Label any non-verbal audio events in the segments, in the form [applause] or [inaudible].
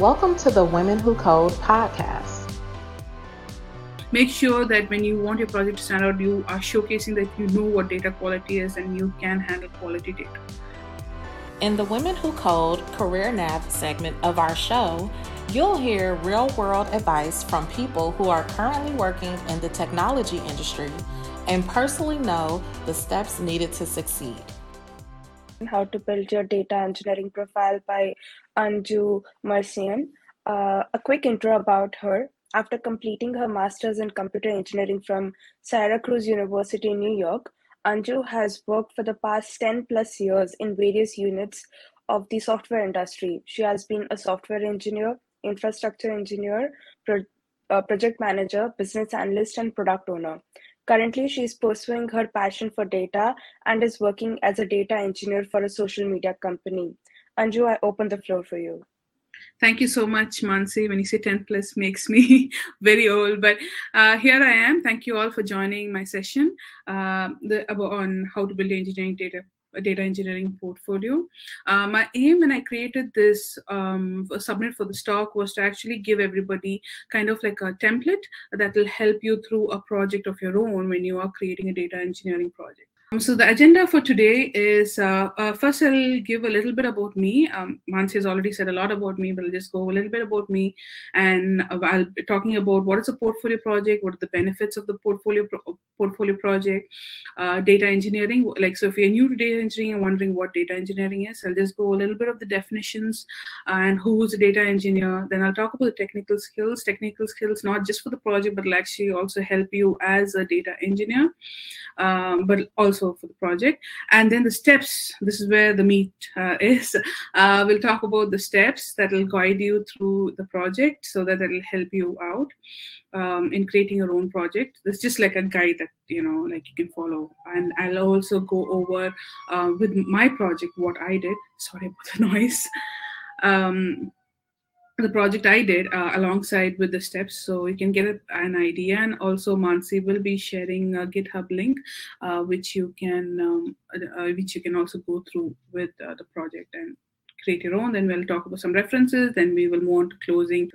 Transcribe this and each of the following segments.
Welcome to the Women Who Code podcast. Make sure that when you want your project to stand out, you are showcasing that you know what data quality is and you can handle quality data. In the Women Who Code Career Nav segment of our show, you'll hear real world advice from people who are currently working in the technology industry and personally know the steps needed to succeed. How to Build Your Data Engineering Profile by Anju Mercian. Uh, a quick intro about her. After completing her master's in computer engineering from Syracuse University in New York, Anju has worked for the past 10 plus years in various units of the software industry. She has been a software engineer, infrastructure engineer, pro- uh, project manager, business analyst, and product owner. Currently, she is pursuing her passion for data and is working as a data engineer for a social media company. Anju, I open the floor for you. Thank you so much, Mansi. When you say 10 plus makes me [laughs] very old, but uh, here I am. Thank you all for joining my session uh, the, on how to build engineering data data engineering portfolio. Uh, my aim when I created this um, submit for the stock was to actually give everybody kind of like a template that will help you through a project of your own when you are creating a data engineering project. Um, so the agenda for today is uh, uh, first I'll give a little bit about me. Um, Mansi has already said a lot about me, but I'll just go a little bit about me, and I'll be talking about what is a portfolio project, what are the benefits of the portfolio pro- portfolio project, uh, data engineering. Like so, if you're new to data engineering and wondering what data engineering is, I'll just go a little bit of the definitions and who's a data engineer. Then I'll talk about the technical skills, technical skills not just for the project, but will actually also help you as a data engineer, um, but also for the project. And then the steps, this is where the meat uh, [laughs] is. Uh, we'll talk about the steps that will guide you through the project so that it'll help you out um, in creating your own project. It's just like a guide that, you know, like you can follow. And I'll also go over uh, with my project what I did. Sorry about the [laughs] noise. Um, the project I did uh, alongside with the steps, so you can get an idea. And also, Mansi will be sharing a GitHub link, uh, which you can um, uh, which you can also go through with uh, the project and create your own. Then we'll talk about some references. Then we will move on to closing.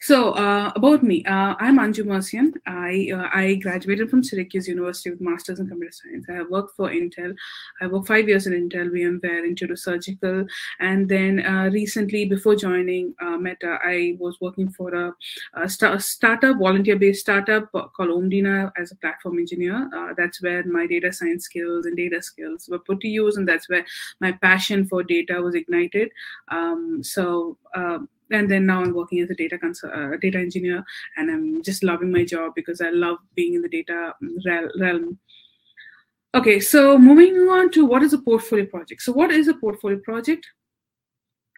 So uh, about me, uh, I'm Anju Mercian. I uh, I graduated from Syracuse University with masters in computer science. I have worked for Intel. I worked five years in Intel, VMware, Intuitive Surgical, and then uh, recently, before joining uh, Meta, I was working for a, a, st- startup, volunteer-based startup called Omdena as a platform engineer. Uh, that's where my data science skills and data skills were put to use, and that's where my passion for data was ignited. Um, so and then now I'm working as a data uh, data engineer, and I'm just loving my job because I love being in the data realm. Okay, so moving on to what is a portfolio project. So, what is a portfolio project?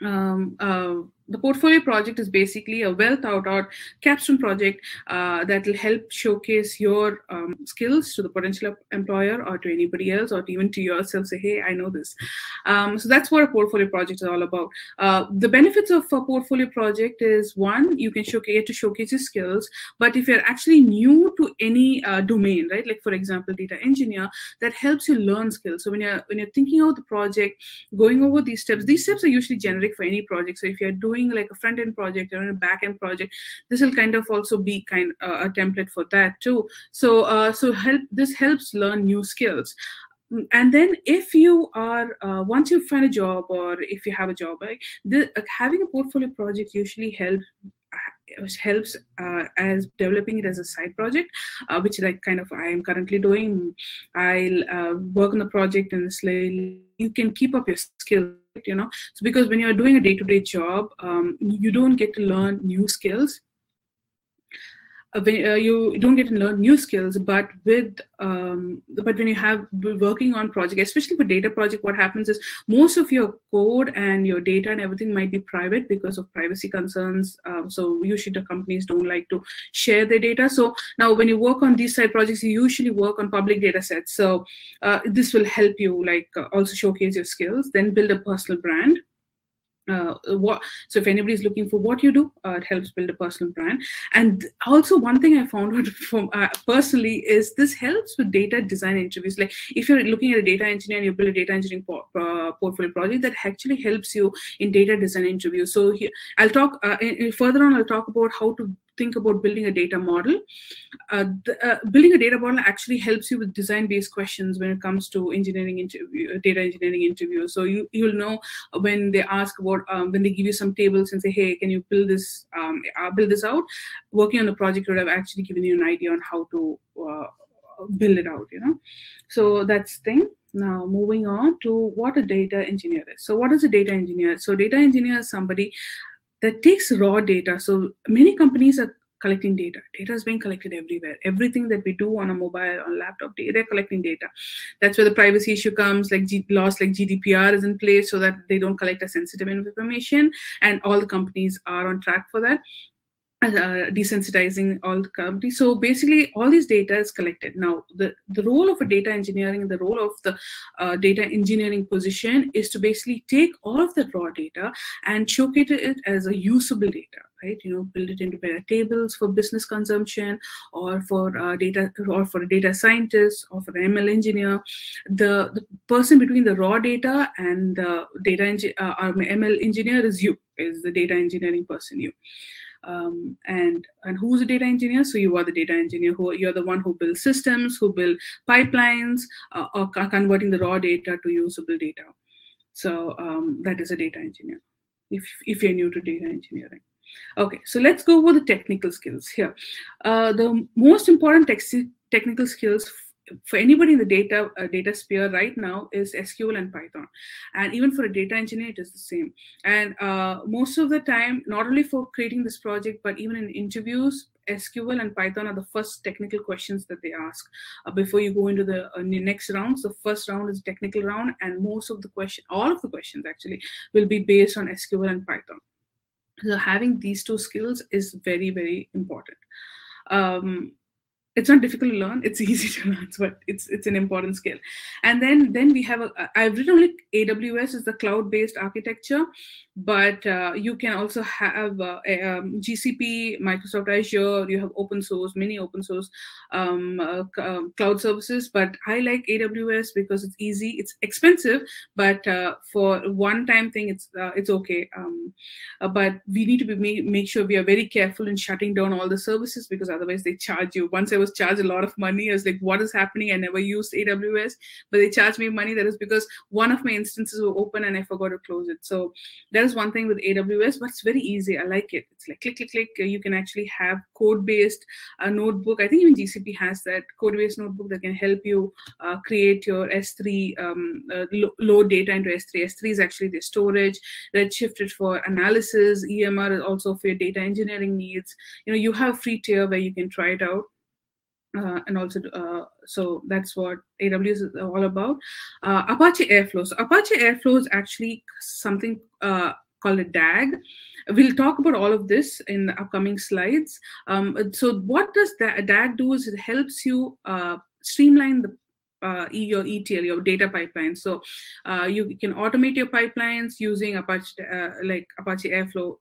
Um, uh, the portfolio project is basically a well thought out capstone project uh, that will help showcase your um, skills to the potential employer or to anybody else or even to yourself. Say hey i know this. Um, so that's what a portfolio project is all about. Uh, the benefits of a portfolio project is one you can showcase to showcase your skills but if you're actually new to any uh, domain right? Like for example data engineer that helps you learn skills. So when you're when you're thinking of the project going over these steps these steps are usually generic for any project. So if you're doing doing like a front end project or a back end project this will kind of also be kind uh, a template for that too. So uh, so help this helps learn new skills. Mm, and then if you are uh, once you find a job or if you have a job right the, uh, having a portfolio project usually helps which helps uh, as developing it as a side project uh, which like kind of i am currently doing. I'll uh, work on the project and slowly you can keep up your skills you know? So because when you're doing a day-to-day job um, you don't get to learn new skills you don't get to learn new skills but with um, but when you have working on project especially for data project what happens is most of your code and your data and everything might be private because of privacy concerns. Um, so usually the companies don't like to share their data. So now when you work on these side projects you usually work on public data sets. So uh, this will help you like uh, also showcase your skills then build a personal brand uh, what so if anybody's looking for what you do uh, it helps build a personal brand. And also one thing i found out [laughs] from uh, personally is this helps with data design interviews. Like if you're looking at a data engineer and you build a data engineering por- uh, portfolio project that actually helps you in data design interviews. So here i'll talk uh, in, in further on i'll talk about how to think about building a data model. Uh, the, uh, building a data model actually helps you with design-based questions when it comes to engineering interview, data engineering interviews. So you you'll know when they ask about um, when they give you some tables and say, hey, can you build this um, uh, build this out? Working on the project would have actually given you an idea on how to uh, build it out. You know, so that's thing. Now, moving on to what a data engineer is. So, what is a data engineer? So, data engineer is somebody that takes raw data. So many companies are collecting data. Data is being collected everywhere. Everything that we do on a mobile, on laptop, they're collecting data. That's where the privacy issue comes, like G- laws like GDPR is in place so that they don't collect a sensitive information. And all the companies are on track for that. Uh, desensitizing all the companies. So basically, all this data is collected. Now, the, the role of a data engineering, the role of the uh, data engineering position is to basically take all of the raw data and showcase it as a usable data, right? You know, build it into better tables for business consumption or for uh, data or for a data scientist or for an ML engineer. The, the person between the raw data and the data engi- uh, ML engineer is you, is the data engineering person, you um, and and who's a data engineer? So you are the data engineer who you're the one who builds systems who build pipelines uh, or converting the raw data to usable data. So um, that is a data engineer if if you're new to data engineering. Okay so let's go over the technical skills here. Uh, the most important technical skills for anybody in the data uh, data sphere right now is SQL and Python, and even for a data engineer, it is the same. And uh, most of the time, not only for creating this project, but even in interviews, SQL and Python are the first technical questions that they ask uh, before you go into the, uh, next rounds. The first round is technical round, and most of the question, all of the questions actually, will be based on SQL and Python. So having these two skills is very very important. Um, it's not difficult to learn it's [laughs] easy to learn but it's it's an important skill. And then then we have a i've written only aws is the cloud based architecture but uh, you can also have uh, a, um, gcp microsoft azure you have open source many open source um, uh, um, cloud services but i like aws because it's easy it's expensive but uh, for one time thing it's uh, it's okay. Um, uh, but we need to be make, make sure we are very careful in shutting down all the services because otherwise they charge you. Once i was charged a lot of money i was like what is happening i never used aws but they charged me money that is because one of my instances were open and i forgot to close it so that is one thing with AWS, but it's very easy. I like it. It's like click, click, click. You can actually have code-based uh, notebook. I think even GCP has that code-based notebook that can help you uh, create your S3, um, uh, lo- load data into S3. S3 is actually the storage. Redshift is for analysis. EMR is also for your data engineering needs. You know, you have free tier where you can try it out. Uh, and also uh, so that's what aws is all about. Uh, apache airflow so apache airflow is actually something uh, called a dag. We'll talk about all of this in the upcoming slides. Um, so what does that dag do is it helps you uh, streamline the uh, your ETL, your data pipeline. So uh, you can automate your pipelines using Apache, uh, like Apache Airflow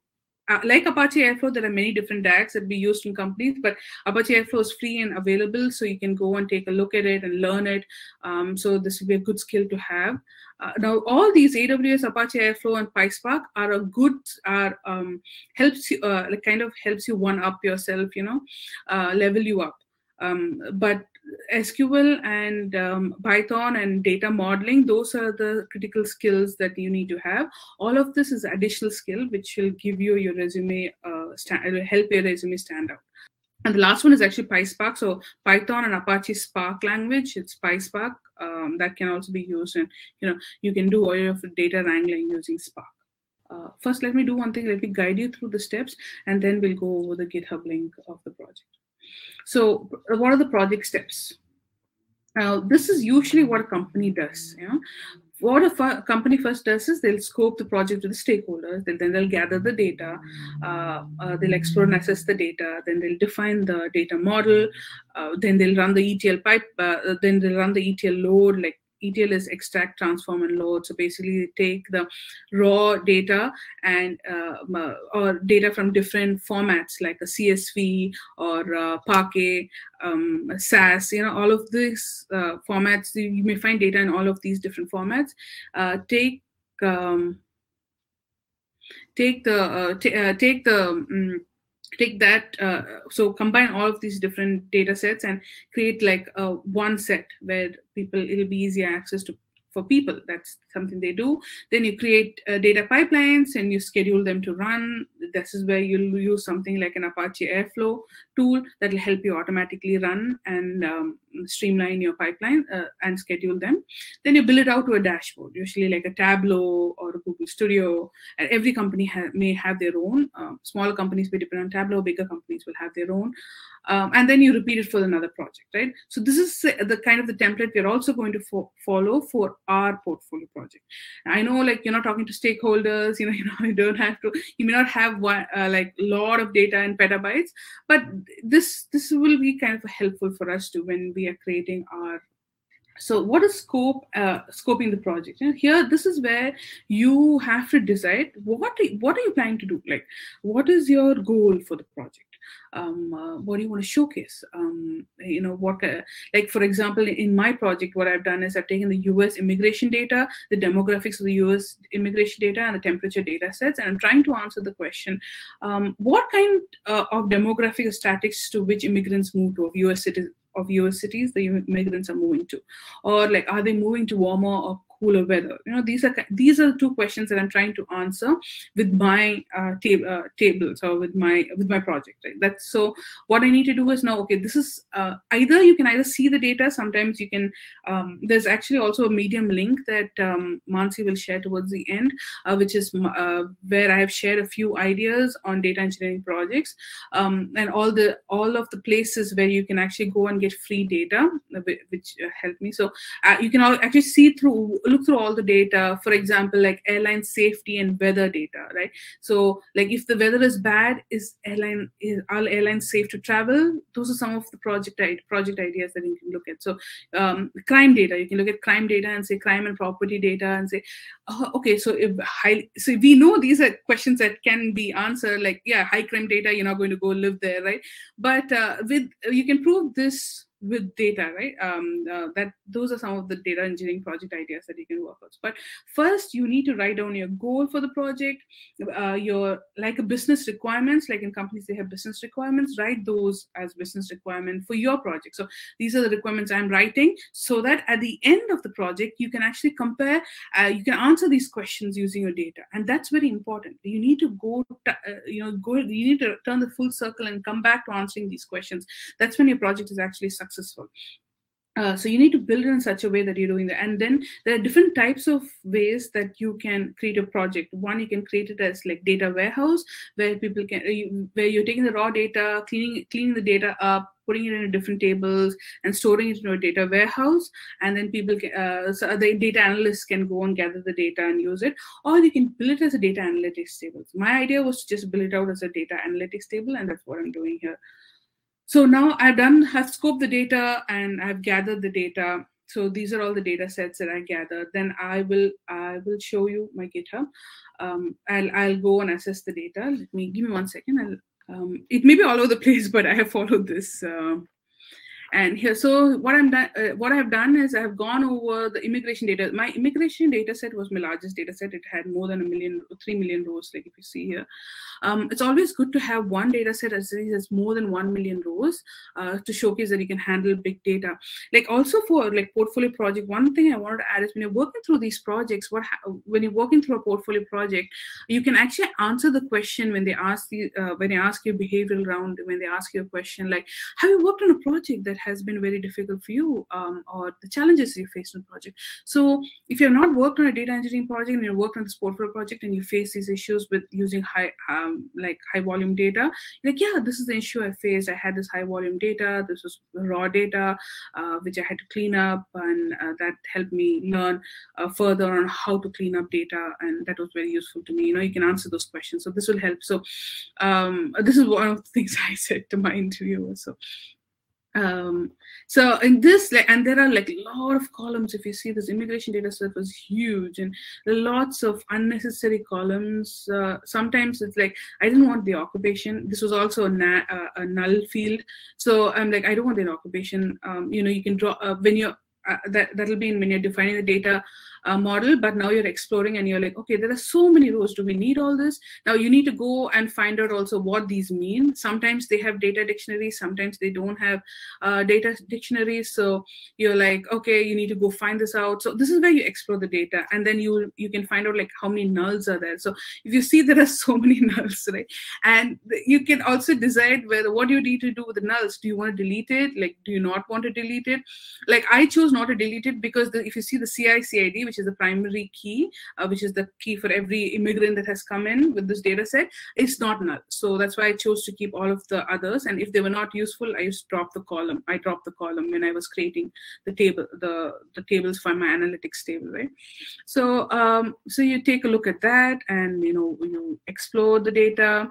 uh, like Apache Airflow, there are many different DAGs that be used in companies, but Apache Airflow is free and available, so you can go and take a look at it and learn it. Um, so this would be a good skill to have. Uh, now, all these AWS, Apache Airflow, and PySpark are a good are um, helps you uh, like kind of helps you one up yourself, you know, uh, level you up. Um, but SQL and um, Python and data modeling, those are the critical skills that you need to have. All of this is additional skill which will give you your resume, uh, will help your resume stand out. And the last one is actually PySpark. So Python and Apache Spark language, it's PySpark. Um, that can also be used and you know you can do all your data wrangling using Spark. Uh, first, let me do one thing. Let me guide you through the steps, and then we'll go over the GitHub link of the project. So, what are the project steps? Now, this is usually what a company does. You know, what a company first does is they'll scope the project to the stakeholders, then, then they'll gather the data, uh, uh, they'll explore and assess the data, then they'll define the data model, uh, then they'll run the ETL pipe, uh, then they'll run the ETL load, like ETL is extract, transform, and load. So basically, they take the raw data and uh, or data from different formats like a CSV or uh, Parquet, um, SAS. You know, all of these uh, formats. You may find data in all of these different formats. Uh, take um, take the uh, uh, take the um, take that uh, so combine all of these different data sets and create like a one set where people it'll be easier access to for people. That's something they do. Then you create uh, data pipelines and you schedule them to run. This is where you'll use something like an Apache Airflow tool that will help you automatically run and um, streamline your pipeline uh, and schedule them. Then you build it out to a dashboard, usually like a Tableau or a Google Studio. And every company ha may have their own. Uh, smaller companies may depend on Tableau, bigger companies will have their own um, and then you repeat it for another project, right? So this is the kind of the template we're also going to fo follow for our portfolio project. I know, like you're not talking to stakeholders, you know, [laughs] you know, you don't have to, you may not have one, uh, like a lot of data and petabytes, but this this will be kind of helpful for us to when we are creating our so what is scope uh, scoping the project? Know, here this is where you have to decide what what are you planning to do? Like what is your goal for the project um, uh, what do you want to showcase? Um, you know what uh, like for example in my project what i've done is i've taken the us immigration data the demographics of the us immigration data and the temperature data sets and i'm trying to answer the question um, what kind uh, of demographic statistics to which immigrants move to of us citizens of US cities the immigrants are moving to? Or like are they moving to warmer or cooler weather? You know, these are these are the two questions that I'm trying to answer with my uh, tab uh, tables or with my with my project. Right? That's so. What I need to do is now, okay, this is uh, either you can either see the data. Sometimes you can. Um, there's actually also a Medium link that um, Mansi will share towards the end, uh, which is uh, where I have shared a few ideas on data engineering projects um, and all the all of the places where you can actually go and get free data, which uh, help me. So you can all actually see through look through all the data for example like airline safety and weather data right? So like if the weather is bad is airline is all airlines safe to travel? Those are some of the project project ideas that you can look at. So um, crime data you can look at crime data and say crime and property data and say oh, okay so if high so we know these are questions that can be answered like yeah high crime data you're not going to go live there right? But uh, with you can prove this with data, right? Um, uh, that those are some of the data engineering project ideas that you can work with. But first, you need to write down your goal for the project, uh, your like a business requirements. Like in companies, they have business requirements. Write those as business requirement for your project. So these are the requirements I'm writing, so that at the end of the project, you can actually compare. Uh, you can answer these questions using your data, and that's very important. You need to go, uh, you know, go. You need to turn the full circle and come back to answering these questions. That's when your project is actually successful successful. Uh, so you need to build it in such a way that you're doing that. And then there are different types of ways that you can create a project. One, you can create it as like data warehouse, where people can, uh, where you're taking the raw data, cleaning cleaning the data up, putting it in different tables and storing it in a data warehouse and then people can, uh, so the data analysts can go and gather the data and use it or you can build it as a data analytics table my idea was to just build it out as a data analytics table and that's what i'm doing here so now I've done, I've scoped the data and I've gathered the data. So these are all the data sets that I gathered. Then I will, I will show you my GitHub. Um, I'll, I'll go and assess the data. Let me, give me one second. I'll, um, it may be all over the [laughs] place, but I have followed this uh, and here, so what I'm done, uh, what I've done is I've gone over the immigration data. My immigration data set was my largest data set. It had more than a million, three million rows, like if you see here. Um, it's always good to have one data set as has more than one million rows uh, to showcase that you can handle big data. Like also for like portfolio project, one thing I wanted to add is when you're working through these projects, what when you're working through a portfolio project, you can actually answer the question when they ask the uh, when they ask you behavioral round, when they ask you a question like, have you worked on a project that has been very difficult for you um, or the challenges you faced in the project. So if you've not worked on a data engineering project and you worked on this portfolio project and you face these issues with using high um, like high volume data, like, yeah, this is the issue I faced. I had this high volume data. This was raw data, uh, which I had to clean up and uh, that helped me learn uh, further on how to clean up data. And that was very useful to me. You know, you can answer those questions. So this will help. So um, this is one of the things [laughs] I said to my interviewers. So um, so in this like and there are like a lot of columns if you see this immigration data set was huge and lots of unnecessary columns. Uh, sometimes it's like i didn't want the occupation. This was also a, na- uh, a null field. So i'm like i don't want the occupation. Um, you know you can draw uh, when you're uh, that that'll be in when you're defining the data uh, model but now you're exploring and you're like okay there are so many rows do we need all this? Now you need to go and find out also what these mean. Sometimes they have data dictionaries sometimes they don't have uh, data dictionaries. So you're like okay you need to go find this out. So this is where you explore the data and then you you can find out like how many nulls are there. So if you see [laughs] there are so many nulls right? And you can also decide whether what you need to do with the nulls? Do you want to delete it? Like do you not want to delete it? Like i chose not to delete it because the, if you see the ci cid which is the primary key, uh, which is the key for every immigrant that has come in with this data set, is not null. So that's why I chose to keep all of the others. And if they were not useful, I just drop the column. I dropped the column when I was creating the table, the, the tables for my analytics table, right? So um, so you take a look at that and you know you explore the data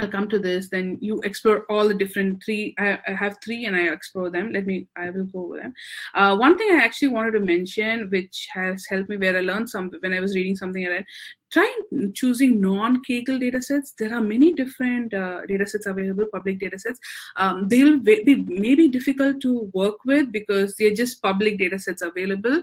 I'll come to this. Then you explore all the different three. I, I, have three, and I explore them. Let me. I will go over them. Uh, one thing I actually wanted to mention, which has helped me, where I learned some when I was reading something I read, try choosing non-Kaggle datasets. There are many different uh, datasets available, public datasets. Um, they'll be maybe difficult to work with because they're just public datasets available.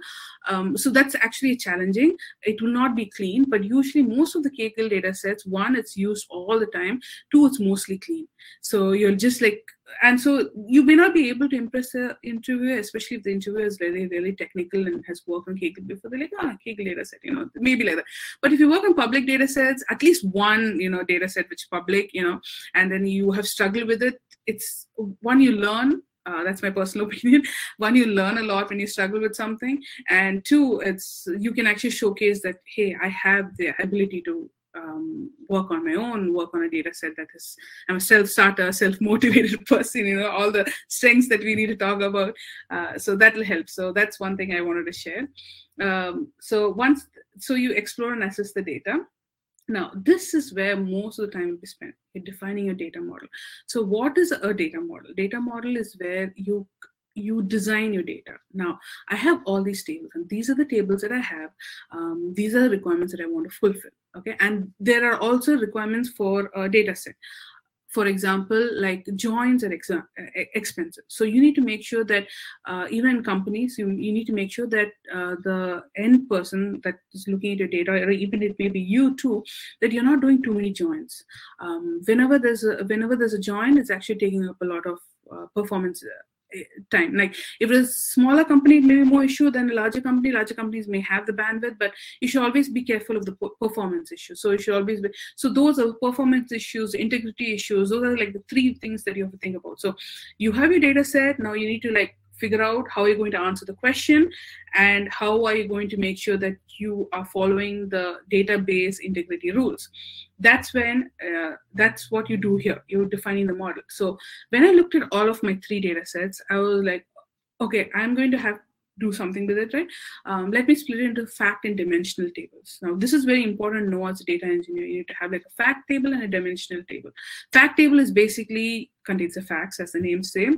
Um, so that's actually challenging. It will not be clean, but usually most of the Kaggle datasets, one, it's used all the time. Two, it's mostly clean. So you're just like and so you may not be able to impress the interviewer, especially if the interviewer is really, really technical and has worked on Kaggle before. They're like, ah, Kaggle data set, you know, maybe like that. But if you work on public data sets, at least one, you know, data set which is public, you know, and then you have struggled with it, it's one you learn. Uh, that's my personal [laughs] opinion. One, you learn a lot when you struggle with something, and two, it's you can actually showcase that hey, I have the ability to um, work on my own, work on a data set that is, I'm a self-starter, self-motivated [laughs] person, you know, all the strengths that we need to talk about. Uh, so that will help. So that's one thing I wanted to share. Um, so once, so you explore and assess the data. Now, this is where most of the time will be spent in defining your data model. So what is a data model? Data model is where you you design your data. Now, I have all these tables, and these are the tables that I have. Um, these are the requirements that I want to fulfill. Okay, and there are also requirements for a data set. For example, like joins are ex expensive. So you need to make sure that uh, even in companies, you, you need to make sure that uh, the end person that is looking at your data, or even it may be you too, that you're not doing too many joins. Um, whenever there's a whenever there's a join, it's actually taking up a lot of uh, performance time. Like if it's a smaller company it may be more issue than a larger company larger companies may have the bandwidth but you should always be careful of the performance issue. So you should always be so those are performance issues integrity issues those are like the three things that you have to think about. So you have your data set now you need to like figure out how you're going to answer the question and how are you going to make sure that you are following the database integrity rules that's when uh, that's what you do here you're defining the model so when i looked at all of my three data sets i was like okay i'm going to have do something with it, right? Um, let me split it into fact and dimensional tables. Now, this is very important know as a data engineer. You need to have like a fact table and a dimensional table. Fact table is basically contains the facts, as the name say,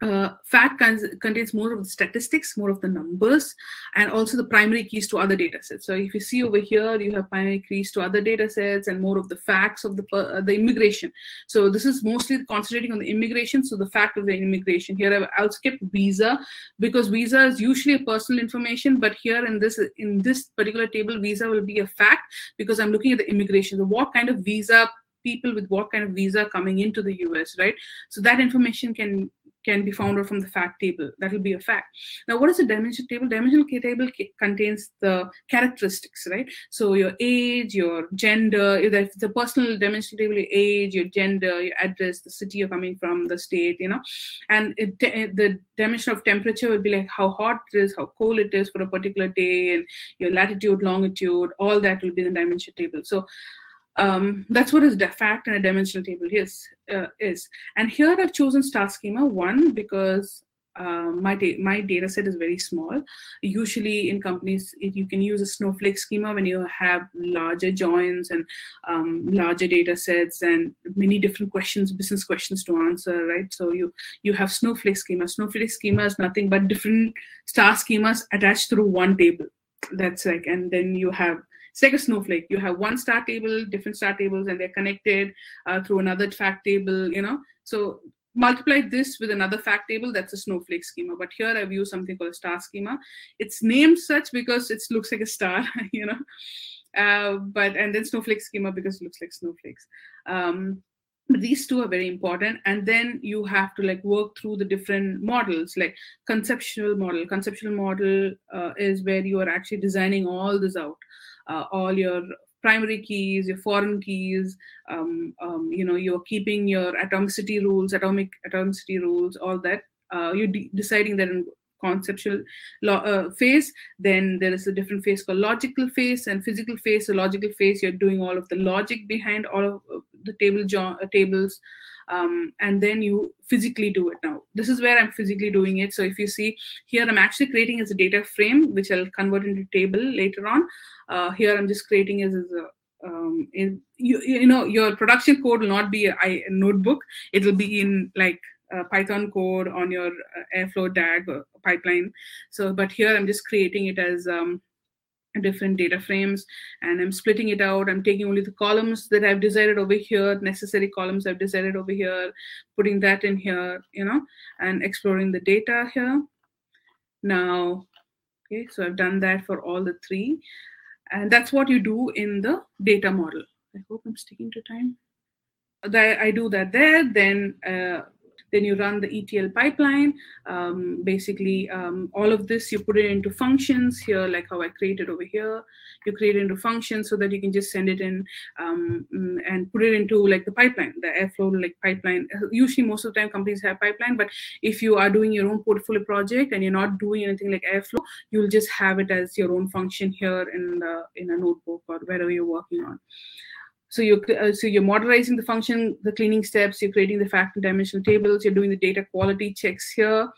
uh, fact contains more of the statistics, more of the numbers, and also the primary keys to other data sets. So if you see over here, you have primary keys to other data sets and more of the facts of the, uh, the immigration. So this is mostly concentrating on the immigration, so the fact of the immigration. Here I'll skip visa because visa is usually a personal information, but here in this in this particular table, visa will be a fact because I'm looking at the immigration. So what kind of visa people with what kind of visa coming into the US, right? So that information can can be found out from the fact table. That will be a fact. Now, what is a dimension table? Dimensional table contains the characteristics, right? So your age, your gender, if a personal dimensional table, your age, your gender, your address, the city you're coming from, the state, you know, and it, eh, the dimension of temperature will be like how hot it is, how cold it is for a particular day, and your latitude, longitude, all that will be the dimension table. So um, that's what a fact and a dimensional table is, uh, is. And here I've chosen star schema one because uh, my da- my data set is very small. Usually in companies, you can use a snowflake schema when you have larger joins and um, larger data sets and many different questions, business questions to answer, right? So you you have snowflake schema. Snowflake schema is nothing but different star schemas attached through one table. That's like, and then you have it's like a snowflake. You have one star table, different star tables, and they're connected uh, through another fact table. You know, so multiply this with another fact table, that's a snowflake schema. But here I've used something called a star schema. It's named such because it looks like a star, [laughs] you know. Uh, but and then snowflake schema because it looks like snowflakes. Um, these two are very important and then you have to like work through the different models like conceptual model conceptual model uh, is where you are actually designing all this out uh, all your primary keys, your foreign keys, um, um, you know, you're keeping your atomicity rules, atomic atomicity rules, all that. Uh, you're de deciding that in conceptual uh, phase. Then there is a different phase called logical phase and physical phase. So logical phase, you're doing all of the logic behind all of the table uh, tables. Um, and then you physically do it now. This is where I'm physically doing it. So if you see here, I'm actually creating as a data frame, which I'll convert into table later on. Uh, here I'm just creating as, as a um, in, you, you know your production code will not be a, a notebook it will be in like uh, python code on your uh, airflow dag pipeline so but here i'm just creating it as um, different data frames and i'm splitting it out i'm taking only the columns that i've decided over here necessary columns i've decided over here putting that in here you know and exploring the data here now okay so i've done that for all the three and that's what you do in the data model. I hope I'm sticking to time. I do that there, then uh, then you run the ETL pipeline. Um, basically, um, all of this you put it into functions here, like how I created over here. You create into functions so that you can just send it in um, mm, and put it into like the pipeline, the Airflow like pipeline. Usually, most of the time companies have pipeline, but if you are doing your own portfolio project and you're not doing anything like Airflow, you'll just have it as your own function here in the in a notebook or wherever you're working on. So you're uh, so you're modernizing the function, the cleaning steps. You're creating the fact and dimensional tables. You're doing the data quality checks here,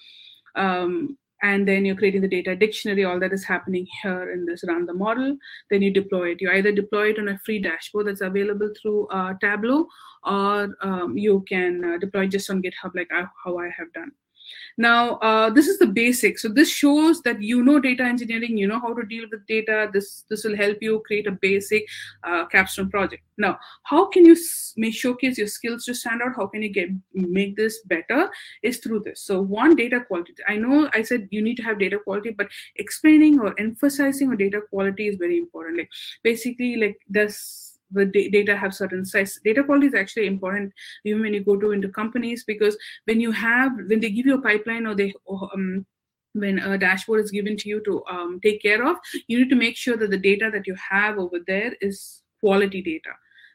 um, and then you're creating the data dictionary. All that is happening here in this run the model. Then you deploy it. You either deploy it on a free dashboard that's available through uh, Tableau, or um, you can uh, deploy just on GitHub, like I, how I have done. Now, uh, this is the basic. So this shows that you know data engineering, you know how to deal with data. This this will help you create a basic uh, capstone project. Now, how can you may showcase your skills to stand out? How can you get make this better? Is through this. So one data quality. I know I said you need to have data quality, but explaining or emphasizing on data quality is very important. Like basically, like this the data have certain size. Data quality is actually important even when you go to into companies because when you have when they give you a pipeline or they um, when a dashboard is given to you to um, take care of, you need to make sure that the data that you have over there is quality data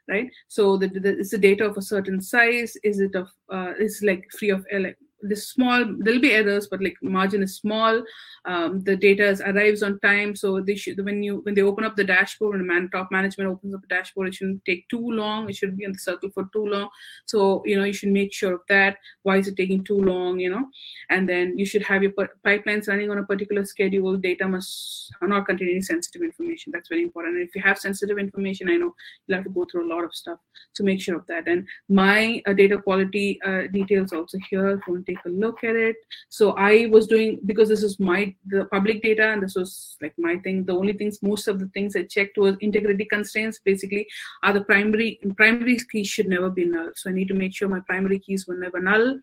right so the, the is the data of a certain size is it of uh, is like free of like the small there'll be errors but like margin is small. Um, the data is, arrives on time so they should when you when they open up the dashboard the man, top management opens up the dashboard it shouldn't take too long. It shouldn't be in the circle for too long. So you know you should make sure of that. Why is it taking too long you know? And then you should have your pipelines running on a particular schedule. Data must not contain any sensitive information. That's very important. And if you have sensitive information i know you'll have to go through a lot of stuff. To make sure of that. And my uh, data quality uh, details also here take a look at it. So I was doing because this is my the public data and this was like my thing. The only things most of the things I checked was integrity constraints. Basically, are the primary primary keys should never be null. So I need to make sure my primary keys were never null,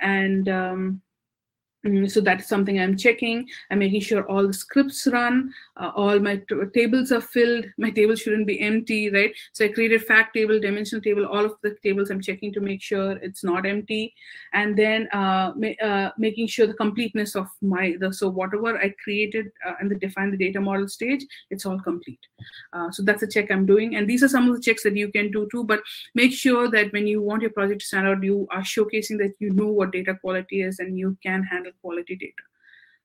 and um, so that's something I'm checking. I'm making sure all the scripts run, uh, all my tables are filled. [laughs] My table shouldn't be empty, right? So I created fact table, dimensional table, all of the tables I'm checking to make sure it's not empty. And then uh, ma uh, making sure the completeness of my, the, so whatever I created uh, and the define the data model stage, it's all complete. Uh, so that's a check I'm doing. And these are some of the checks that you can do too, but make sure that when you want your project to stand out, you are showcasing that you know what data quality is and you can handle quality data.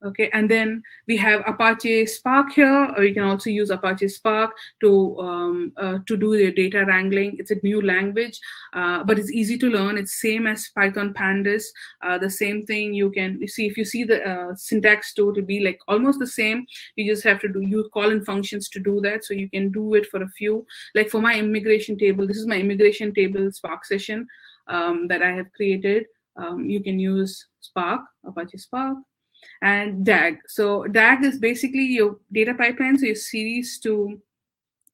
Okay, and then we have Apache Spark here, or you can also use Apache Spark to um, uh, to do the data wrangling. It's a new language, uh, but it's easy to learn. It's same as Python Pandas. Uh, the same thing you can you see if you see the uh, syntax to to be like almost the same. You just have to do you call in functions to do that, so you can do it for a few. Like for my immigration table, this is my immigration table Spark session um, that I have created. Um, you can use Spark, Apache Spark and DAG. So DAG is basically your data pipeline, so your series to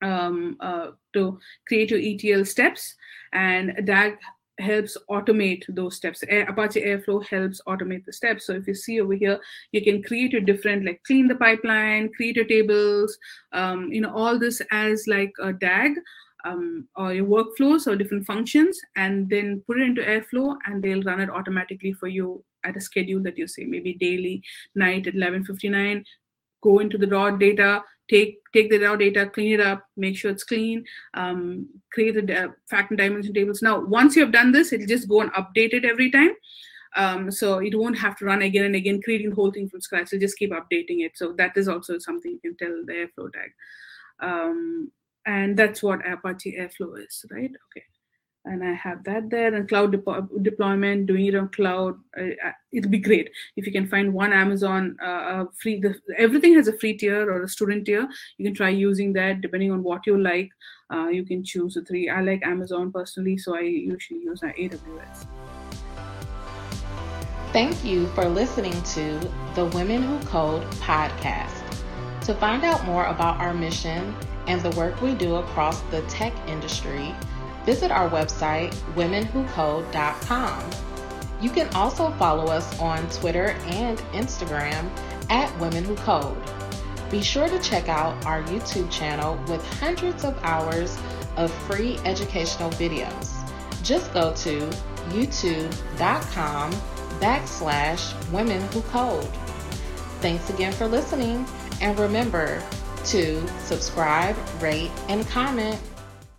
um, uh, to create your ETL steps, and DAG helps automate those steps. Apache Airflow helps automate the steps. So if you see over here, you can create your different, like clean the pipeline, create your tables, um, you know, all this as like a DAG um, or your workflows or different functions, and then put it into Airflow, and they'll run it automatically for you at a schedule that you say maybe daily night at 11:59 go into the raw data take take the raw data clean it up make sure it's clean um, create the fact and dimension tables. Now once you have done this it'll just go and update it every time. Um, so it won't have to run again and again creating the whole thing from scratch. So just keep updating it. So that is also something you can tell the airflow DAG. Um, and that's what apache airflow is right okay and I have that there and cloud deployment, doing it on cloud. Uh, uh, it'll be great if you can find one Amazon uh, uh, free. The, everything has a free tier or a student tier. You can try using that depending on what you like. Uh, you can choose the three. I like Amazon personally, so I usually use AWS. Thank you for listening to the Women Who Code podcast. To find out more about our mission and the work we do across the tech industry, visit our website, womenwhocode.com. You can also follow us on Twitter and Instagram at Women Who Code. Be sure to check out our YouTube channel with hundreds of hours of free educational videos. Just go to youtube.com backslash women who code. Thanks again for listening, and remember to subscribe, rate, and comment